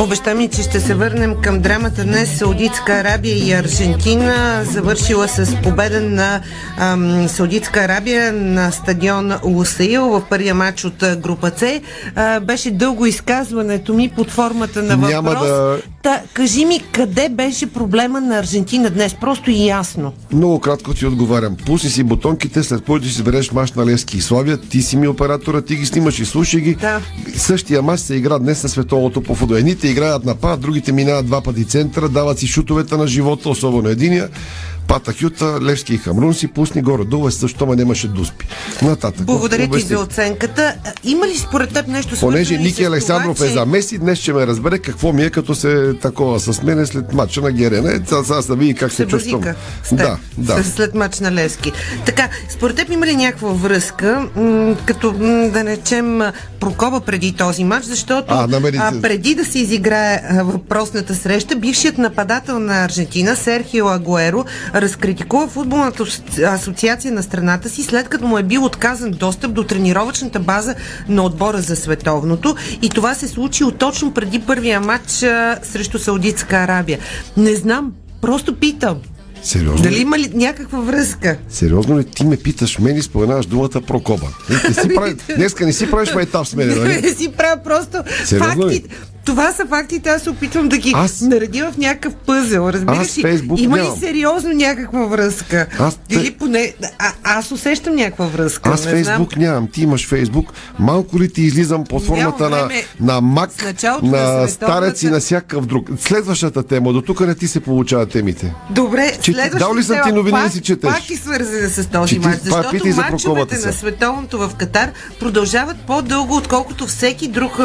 Обеща ми, че ще се върнем към драмата днес Саудитска Арабия и Аржентина, завършила с победа на ам, Саудитска Арабия на стадион Лусаил в първия матч от група С. А, беше дълго изказването ми под формата на въпрос. Няма да- Та, кажи ми, къде беше проблема на Аржентина днес? Просто и ясно. Много кратко ти отговарям. Пусни си бутонките, след което си береш мач на Лески и Славия. Ти си ми оператора, ти ги снимаш и слушай ги. Да. Същия мач се игра днес на световното по футбол. Едните играят напад, другите минават два пъти центъра, дават си шутовете на живота, особено единия. Пата Хюта, Левски и Хамрун си пусни горе-долу, е също, ма нямаше дуспи. Нататък. Благодаря ти за оценката. А, Има ли според теб нещо Понеже свързано и Ники Александров това, е за Меси, днес ще ме разбере какво ми е като се такова с мене след мача на Герена. Е, сега сега да види как се, се чувствам. Да, да. след мач на Левски. Така, според теб има ли някаква връзка, м- като м- да речем Прокоба преди този мач, защото А, намерите- преди да се изиграе а, въпросната среща, бившият нападател на Аржентина, Серхио Агуеро, разкритикува футболната ас- асоциация на страната си, след като му е бил отказан достъп до тренировъчната база на отбора за световното и това се случи точно преди първия матч а, срещу Саудитска Арабия. Не знам, просто питам. Сериозно Дали ли? има ли някаква връзка? Сериозно ли ти ме питаш мен и споменаваш думата Прокоба? Не, не си прави, днеска не си правиш майтап с мен, Не нали? си правя просто Сериозно ли? Това са фактите, аз се опитвам да ги Аз- наредя в някакъв пъзел. Разбираш Аз ли? Има ли нямам. сериозно някаква връзка? Аз Или поне... А, аз усещам някаква връзка. Аз не Фейсбук нямам, ти имаш Фейсбук. Малко ли ти излизам под формата на, на Мак, на, на старец и на всякакъв друг. Следващата тема, до тук не ти се получават темите. Добре, Че- дал ли съм ти новини пак, си четеш? Пак е свързана с този това защото мачовете на световното в Катар продължават по-дълго, отколкото всеки друг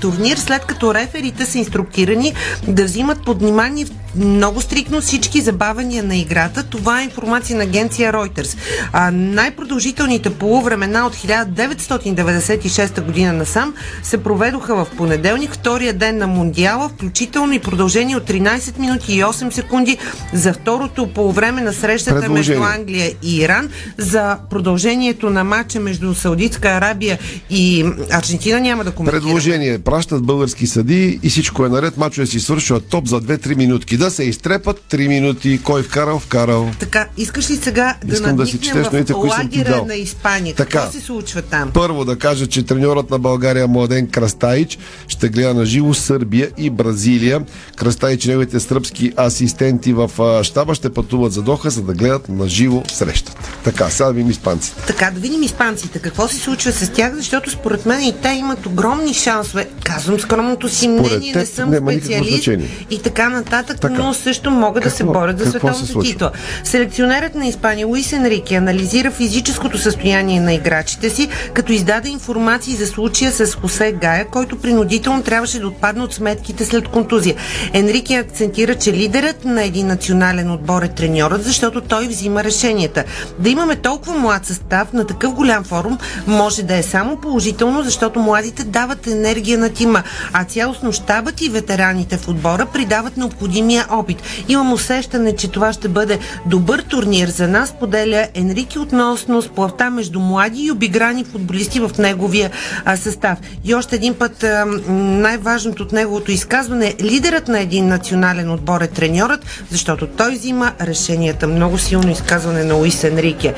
турнир, след като реферите са инструктирани да взимат под внимание много стрикно всички забавения на играта. Това е информация на агенция Reuters. А, най-продължителните полувремена от 1996 година насам се проведоха в понеделник, втория ден на Мундиала, включително и продължение от 13 минути и 8 секунди за второто полувреме на срещата между Англия и Иран, за продължението на матча между Саудитска Арабия и Аржентина няма да коментирам. Предложение. Пращат български съди и всичко е наред. Мачове си свършва топ за 2-3 минутки. Да се изтрепат 3 минути. Кой вкарал, вкарал. Така, искаш ли сега да Искам да си четеш в новите, кои съм ти дал. на Испания? Така. Какво се случва там? Първо да кажа, че треньорът на България Младен Крастаич ще гледа на живо Сърбия и Бразилия. Крастаич и неговите сръбски асистенти в щаба ще пътуват за Доха, за да гледат на живо срещата. Така, сега да видим испанците. Така, да видим испанците. Какво се случва с тях, защото според мен и те имат огромни шансове. Казвам скромното си Според мнение, не теб съм специалист и така нататък, Така. Но също могат да се Какво- борят за какво се световната титла. Селекционерът на Испания Луис Енрике анализира физическото състояние на играчите си, като издаде информации за случая с Хосе Гая, който принудително трябваше да отпадне от сметките след контузия. Енрике акцентира, че лидерът на един национален отбор е треньорът, защото той взима решенията. Да имаме толкова млад състав на такъв голям форум може да е само положително, защото младите дават енергия на тима, а цялостно щабът и ветераните в отбора придават необходимия опит. Имам усещане, че това ще бъде добър турнир за нас, поделя Енрике относно сплавта между млади и обиграни футболисти в неговия а, състав. И още един път а, най-важното от неговото изказване е лидерът на един национален отбор е треньорът, защото той взима решенията. Много силно изказване на Луис Енрике.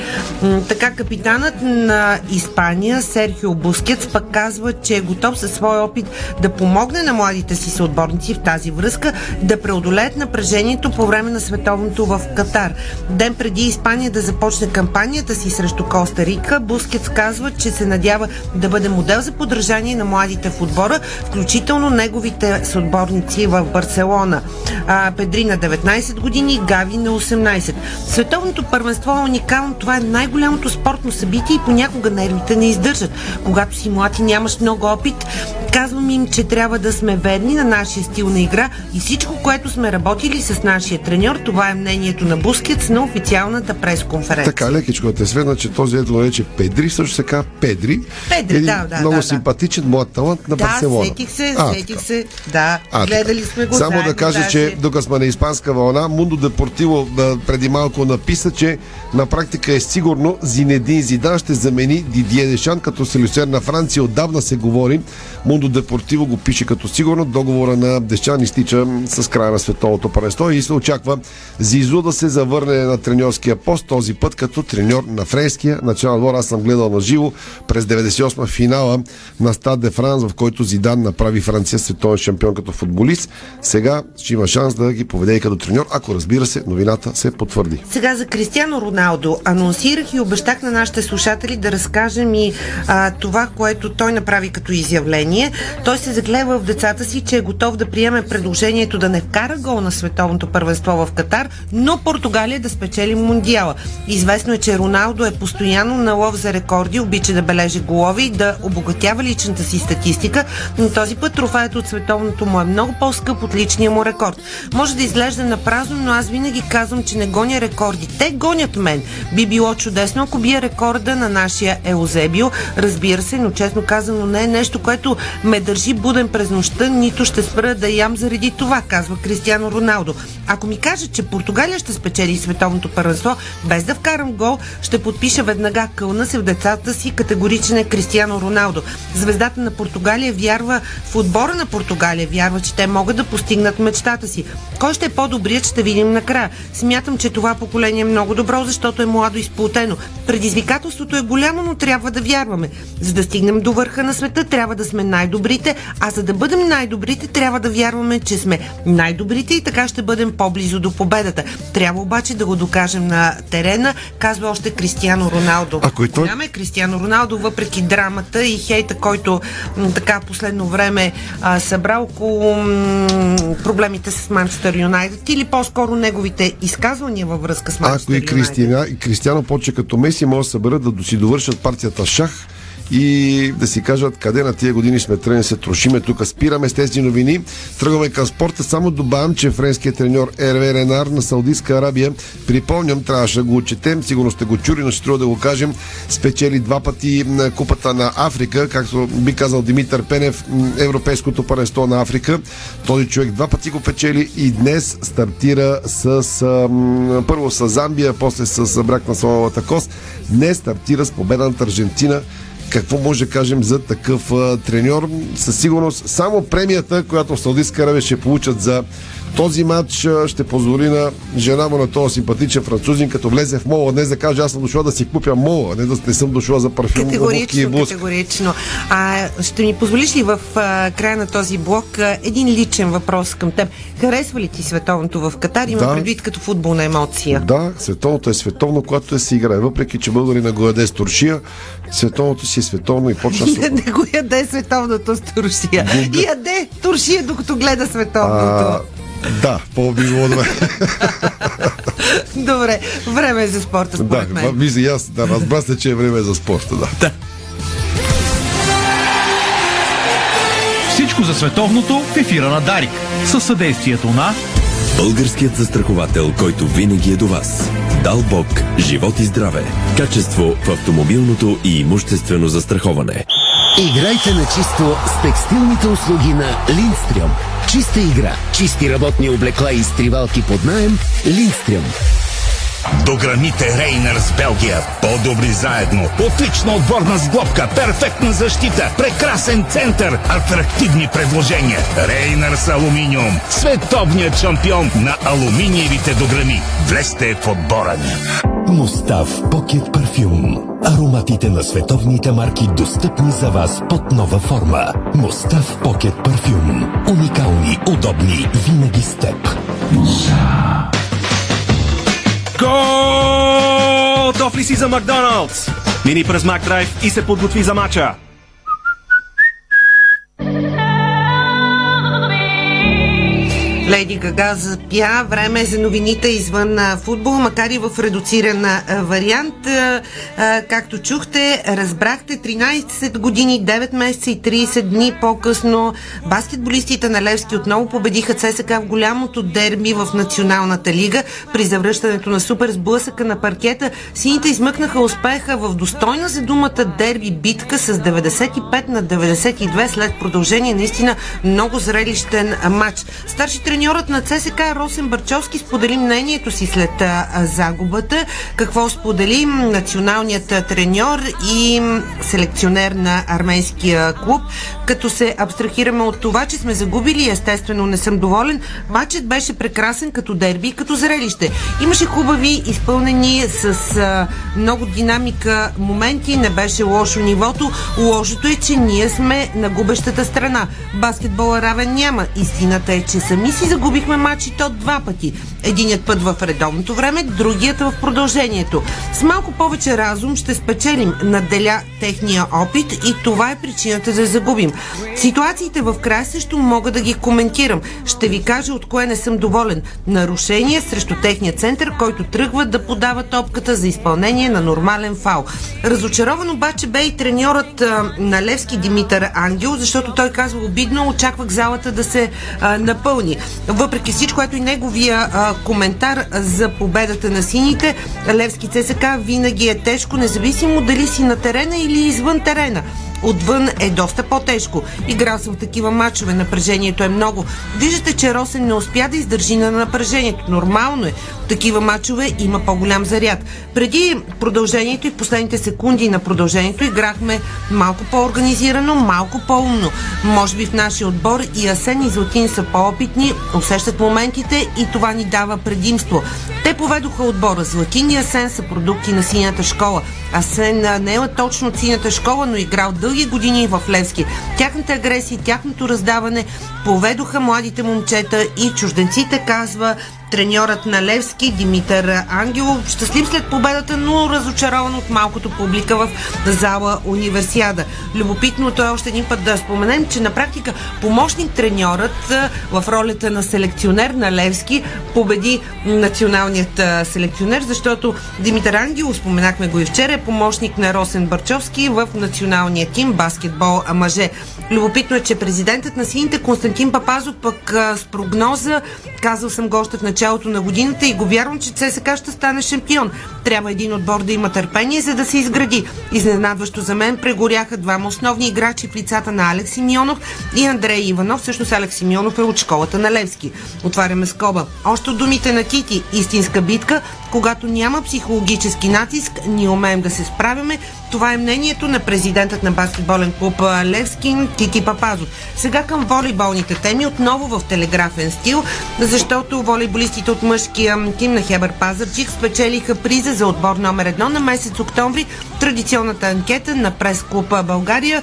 Така капитанът на Испания Серхио Бускетс пък казва, че е готов със своя опит да помогне на младите си съотборници в тази връзка да преодолеят напрежението по време на световното в Катар. Ден преди Испания да започне кампанията си срещу Коста Рика, Бускетс казва, че се надява да бъде модел за подражание на младите в отбора, включително неговите съотборници в Барселона. а, Педри на 19 години, Гави на 18. Световното първенство е уникално. Това е най-голямото спортно събитие и понякога нервите не издържат. Когато си млад и нямаш много опит, казвам им, че трябва да сме верни на нашия стил на игра и всичко, което сме работили с нашия треньор, това е мнението на Бускетс на официалната пресконференция. Така, лекичко да те сведна, че този ето нарече Педри, също се казва Педри. Педри, Един да, да, Много да, да. симпатичен млад талант на Да, Барселона. сетих се, А, сетих се. Да, А, гледали така. сме го Само заедно, да кажа, даже. че докато сме на испанска вълна, Мундо Депортиво да, преди малко написа, че на практика е сигурно Зинедин Зидан ще замени Дидие Дешан като селюсер на Франция. Отдавна се говори. Мундо Депортиво го пише като сигурно. Договора на Дешан изтича с края на световното паренство и се очаква Зизу да се завърне на треньорския пост този път като треньор на френския национал отбор. Аз съм гледал на живо през 98 финала на Стад де Франс, в който Зидан направи Франция световен шампион като футболист. Сега ще има шанс да ги поведе и като треньор, ако разбира се, новината се потвърди. Сега за Кристиано Роналдо анонсирах и обещах на нашите слушатели да разкажем и а, това, което той направи като изявление. Той се заглева в децата си, че е готов да приеме предложението да не вкара гол на световното първенство в Катар, но Португалия да спечели Мундиала. Известно е, че Роналдо е постоянно на лов за рекорди, обича да бележи голови и да обогатява личната си статистика, но този път трофеят от световното му е много по-скъп от личния му рекорд. Може да изглежда на празно, но аз винаги казвам, че не гоня рекорди. Те гонят мен. Би било чудесно, ако бия рекорда на нашия Еузебио. Разбира се, но честно казано не е нещо, което ме държи буден през нощта, нито ще спра да ям заради това, казва Кристиано Роналдо. Ако ми каже, че Португалия ще спечели световното първенство, без да вкарам гол, ще подпиша веднага кълна се в децата си, категоричен е Кристиано Роналдо. Звездата на Португалия вярва в отбора на Португалия, вярва, че те могат да постигнат мечтата си. Кой ще е по-добрият, ще видим накрая. Смятам, че това поколение е много добро, защото е младо и сплутено. Предизвикателството е голямо, но трябва да вярваме. За да стигнем до върха на света, трябва да сме най-добрите, а за да бъдем най-добрите, трябва да вярваме, че сме най-добрите и така ще бъдем по-близо до победата. Трябва обаче да го докажем на терена, казва още Кристиано Роналдо. Ако и той- Голям е Кристиано Роналдо, въпреки драмата и хейта, който така последно време а, събра около м, проблемите с Манчестър Юнайтед или по-скоро неговите изказвания във връзка с Ако Манчестър и Юнайтед. Кристина, и Кристиано почне като Меси, може да съберат да си довършат партията шах и да си кажат къде на тия години сме тръгнали се трошиме. Тук спираме с тези новини. Тръгваме към спорта. Само добавям, че френският треньор Ерве Ренар на Саудитска Арабия, припомням, трябваше да го четем, сигурно сте го чули, но ще трябва да го кажем, спечели два пъти на Купата на Африка, както би казал Димитър Пенев, Европейското паренство на Африка. Този човек два пъти го печели и днес стартира с първо с Замбия, после с брак на славата кост. Днес стартира с победа над Аржентина. Какво може да кажем за такъв а, треньор? Със сигурност само премията, която в Саудитска Арабия ще получат за този матч, ще позволи на жена му на този симпатичен французин, като влезе в мола днес да каже аз съм дошла да си купя мола, не да не съм дошла за парфюм, обувки и Категорично, блузка. категорично. А, ще ми позволиш ли в а, края на този блок а, един личен въпрос към теб? Харесва ли ти световното в Катар? Има Да. предвид като футболна емоция. Да, световното е световно, когато е се играе. Въпреки, че българина го яде с туршия, световното си е световно и почна с... Не, не го яде световното с туршия. Яде туршия, докато гледа световното. А, да, по-би било добре. Добре, време е за спорта, да, според мен. вижда и аз, да, разбра се, че е време за спорта, да. да. Всичко за световното в ефира на Дарик. Със съдействието на Българският застраховател, който винаги е до вас. Дал Бог, живот и здраве. Качество в автомобилното и имуществено застраховане. Играйте на чисто с текстилните услуги на Линдстрюм. Чиста игра, чисти работни облекла и изтривалки под наем. Линдстрюм. До граните Рейнърс Белгия. По-добри заедно. Отлична отборна сглобка. Перфектна защита. Прекрасен център. Атрактивни предложения. Рейнърс Алуминиум. Световният шампион на алуминиевите дограми. Влезте в отбора ни. Мустав Покет Парфюм. Ароматите на световните марки достъпни за вас под нова форма. Мустав Покет Парфюм. Уникални, удобни, винаги с теб. Гол! Тофли си за Макдоналдс! Мини през Макдрайв и се подготви за мача. Леди Гага запя. Време е за новините извън футбол, макар и в редуциран вариант. Както чухте, разбрахте, 13 години, 9 месеца и 30 дни по-късно баскетболистите на Левски отново победиха ЦСК в голямото дерби в Националната лига. При завръщането на супер сблъсъка на паркета, сините измъкнаха успеха в достойна за думата дерби битка с 95 на 92 след продължение наистина много зрелищен матч. Старши треньорът на ЦСК Росен Барчовски сподели мнението си след загубата. Какво сподели националният треньор и селекционер на армейския клуб. Като се абстрахираме от това, че сме загубили, естествено не съм доволен. Матчът беше прекрасен като дерби и като зрелище. Имаше хубави, изпълнени с а, много динамика моменти, не беше лошо нивото. Лошото е, че ние сме на губещата страна. Баскетбола равен няма. Истината е, че сами си загубихме матчите от два пъти. Единият път в редовното време, другият в продължението. С малко повече разум ще спечелим, наделя техния опит и това е причината да загубим. Ситуациите в края също мога да ги коментирам. Ще ви кажа от кое не съм доволен. Нарушение срещу техния център, който тръгва да подава топката за изпълнение на нормален фал. Разочарован обаче бе и треньорът на Левски Димитър Ангел, защото той казва обидно, очаквах залата да се а, напълни. Въпреки всичко, което и неговия а, коментар за победата на сините, Левски ЦСК винаги е тежко, независимо дали си на терена или извън терена. Отвън е доста по-тежко. Играл съм в такива матчове, напрежението е много. Виждате, че Росен не успя да издържи на напрежението. Нормално е. Такива матчове има по-голям заряд. Преди продължението и в последните секунди на продължението играхме малко по-организирано, малко по-умно. Може би в нашия отбор и Асен и Златин са по-опитни, усещат моментите и това ни дава предимство. Те поведоха отбора. Златин и Асен са продукти на синята школа. Асен не е точно от синята школа, но играл дълги години в Левски. Тяхната агресия, тяхното раздаване поведоха младите момчета и чужденците, казва треньорът на Левски Димитър Ангелов. Щастлив след победата, но разочарован от малкото публика в зала Универсиада. Любопитното е още един път да споменем, че на практика помощник треньорът в ролята на селекционер на Левски победи националният селекционер, защото Димитър Ангелов, споменахме го и вчера, е помощник на Росен Барчовски в националния тим баскетбол мъже. Любопитно е, че президентът на сините Константин Папазов пък с прогноза, казал съм го още в началото на годината и го вярвам, че ЦСКА ще стане шампион. Трябва един отбор да има търпение, за да се изгради. Изненадващо за мен прегоряха двама основни играчи в лицата на Алекс Симеонов и Андрей Иванов. Всъщност Алекс Симеонов е от школата на Левски. Отваряме скоба. Още думите на Кити. Истинска битка, когато няма психологически натиск, ние умеем да се справяме. Това е мнението на президентът на баскетболен клуб Левски Кити Папазов. Сега към волейболните теми, отново в телеграфен стил, защото волейболистите от мъжкия тим на Хебър Пазарчик спечелиха приза за отбор номер едно на месец октомври. Традиционната анкета на прес клуба България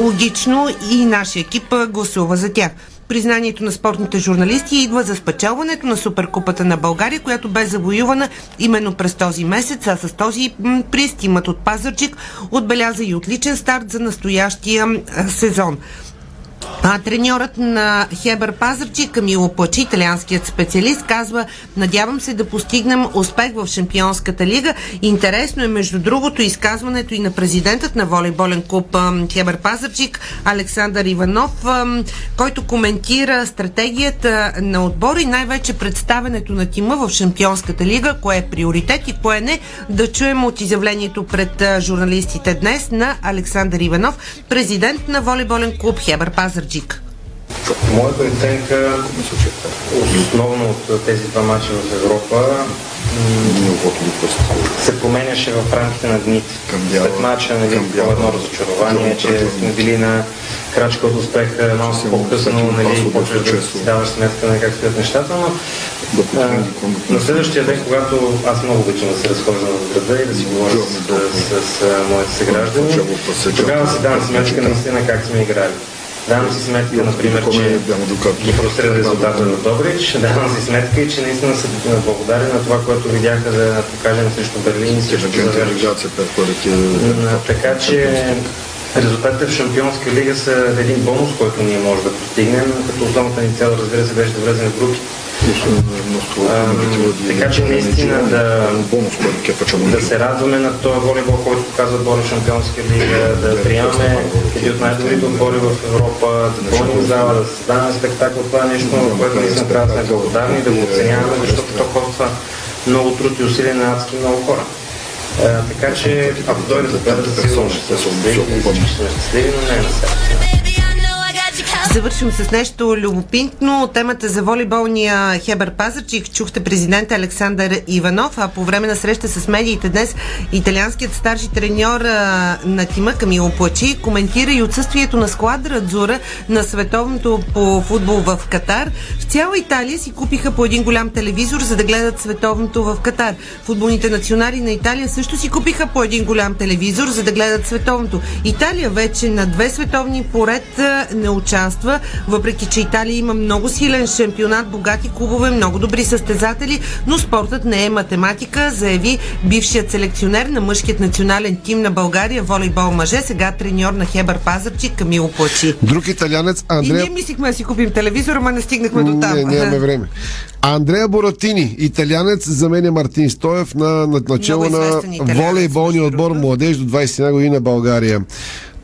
логично и нашия екип гласува за тях. Признанието на спортните журналисти идва за спечелването на Суперкупата на България, която бе завоювана именно през този месец, а с този приз тимът от Пазарчик отбеляза и отличен старт за настоящия сезон. А, треньорът на Хебър Пазарчи, Камило Плачи, италианският специалист, казва Надявам се да постигнем успех в Шампионската лига. Интересно е, между другото, изказването и на президентът на волейболен клуб Хебър Пазарчик, Александър Иванов, който коментира стратегията на отбора и най-вече представенето на тима в Шампионската лига, кое е приоритет и кое не. Да чуем от изявлението пред журналистите днес на Александър Иванов, президент на волейболен клуб Хебър Пазарчик. Моята оценка, основно от тези два мача в Европа, се променяше в рамките на дните. След мача нали, едно разочарование, че сме били на крачка от успеха малко по-късно, нали, почваш да си даваш сметка на как стоят нещата, но а, на следващия ден, когато аз много обичам да се разхождам в града и да си говоря с, с, с, с моите съграждани, тогава си давам сметка наистина как сме играли. Давам си сметка, например, че ги прострел резултата на Добрич. Давам си сметка и че наистина са благодарни на това, което видяха да покажем срещу Берлин и срещу Така че Резултатите в Шампионска лига са един бонус, който ние може да постигнем, като основната ни цел, разбира се, беше да влезем в така че наистина да, да се радваме на този волейбол, който показва отбори Шампионска лига, да приемаме един от най-добрите отбори в Европа, да пълним зала, да създаваме спектакъл. Това е нещо, което наистина трябва да сме благодарни, да го оценяваме, защото то коства много труд и усилия на адски много хора. А, така че, ако дойде за да сигурно ще се щастливи, ще щастливи, но не е на себе. Завършим с нещо любопитно. Темата за волейболния Хебър Пазарчик. Чухте президента Александър Иванов, а по време на среща с медиите днес италианският старши треньор на тима Камило Плачи коментира и отсъствието на складра Дзура на световното по футбол в Катар. В цяла Италия си купиха по един голям телевизор, за да гледат световното в Катар. Футболните национали на Италия също си купиха по един голям телевизор, за да гледат световното. Италия вече на две световни поред не участва участва, въпреки че Италия има много силен шампионат, богати клубове, много добри състезатели, но спортът не е математика, заяви бившият селекционер на мъжкият национален тим на България, волейбол мъже, сега треньор на Хебър Пазарчи, Камило Плачи. Друг италянец, Андрея... И ние мислихме да си купим телевизор, ама не стигнахме до там. Не, нямаме време. Андрея Боратини, италянец, заменя Мартин Стоев на, на начало на волейболния отбор младеж до 21 година България.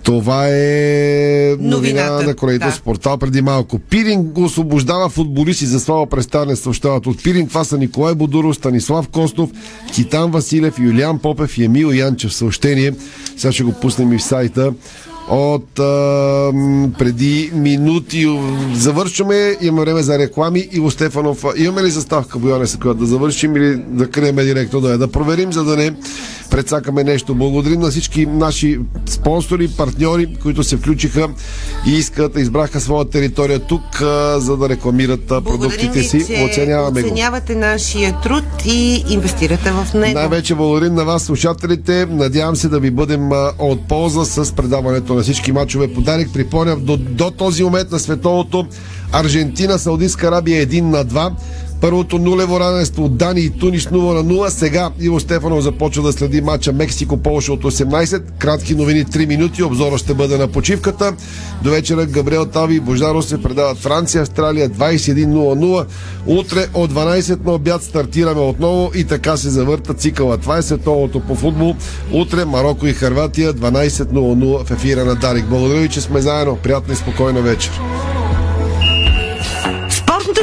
Това е новина на колегите да. портал преди малко. Пирин го освобождава футболисти за слава представяне съобщават от Пирин. Това са Николай Бодуров, Станислав Костов, Титан Василев, Юлиан Попев и Емил Янчев. Съобщение. Сега ще го пуснем и в сайта от а, преди минути. Завършваме, имаме време за реклами. Иво Стефанов, имаме ли заставка, Бояне, с която да завършим или да крием директно да я да проверим, за да не предсакаме нещо. Благодарим на всички наши спонсори, партньори, които се включиха и искат, избраха своя територия тук, а, за да рекламират продуктите си. Ви, оценяваме го. Оценявате нашия труд и инвестирате в него. Най-вече благодарим на вас, слушателите. Надявам се да ви бъдем от полза с предаването на всички мачове. Подарик, припомням, до, до този момент на световото Аржентина, Саудитска Арабия 1 на 2. Първото нулево равенство от Дани и Тунис 0 на 0. Сега Иво Стефанов започва да следи матча Мексико-Полша от 18. Кратки новини 3 минути. Обзора ще бъде на почивката. До вечера Габриел Тави и Бождаро се предават Франция, Австралия 21.00. Утре от 12 на обяд стартираме отново и така се завърта цикъла. Това е световното по футбол. Утре Марокко и Харватия 12.00 в ефира на Дарик. Благодаря ви, че сме заедно. Приятна и спокойна вечер.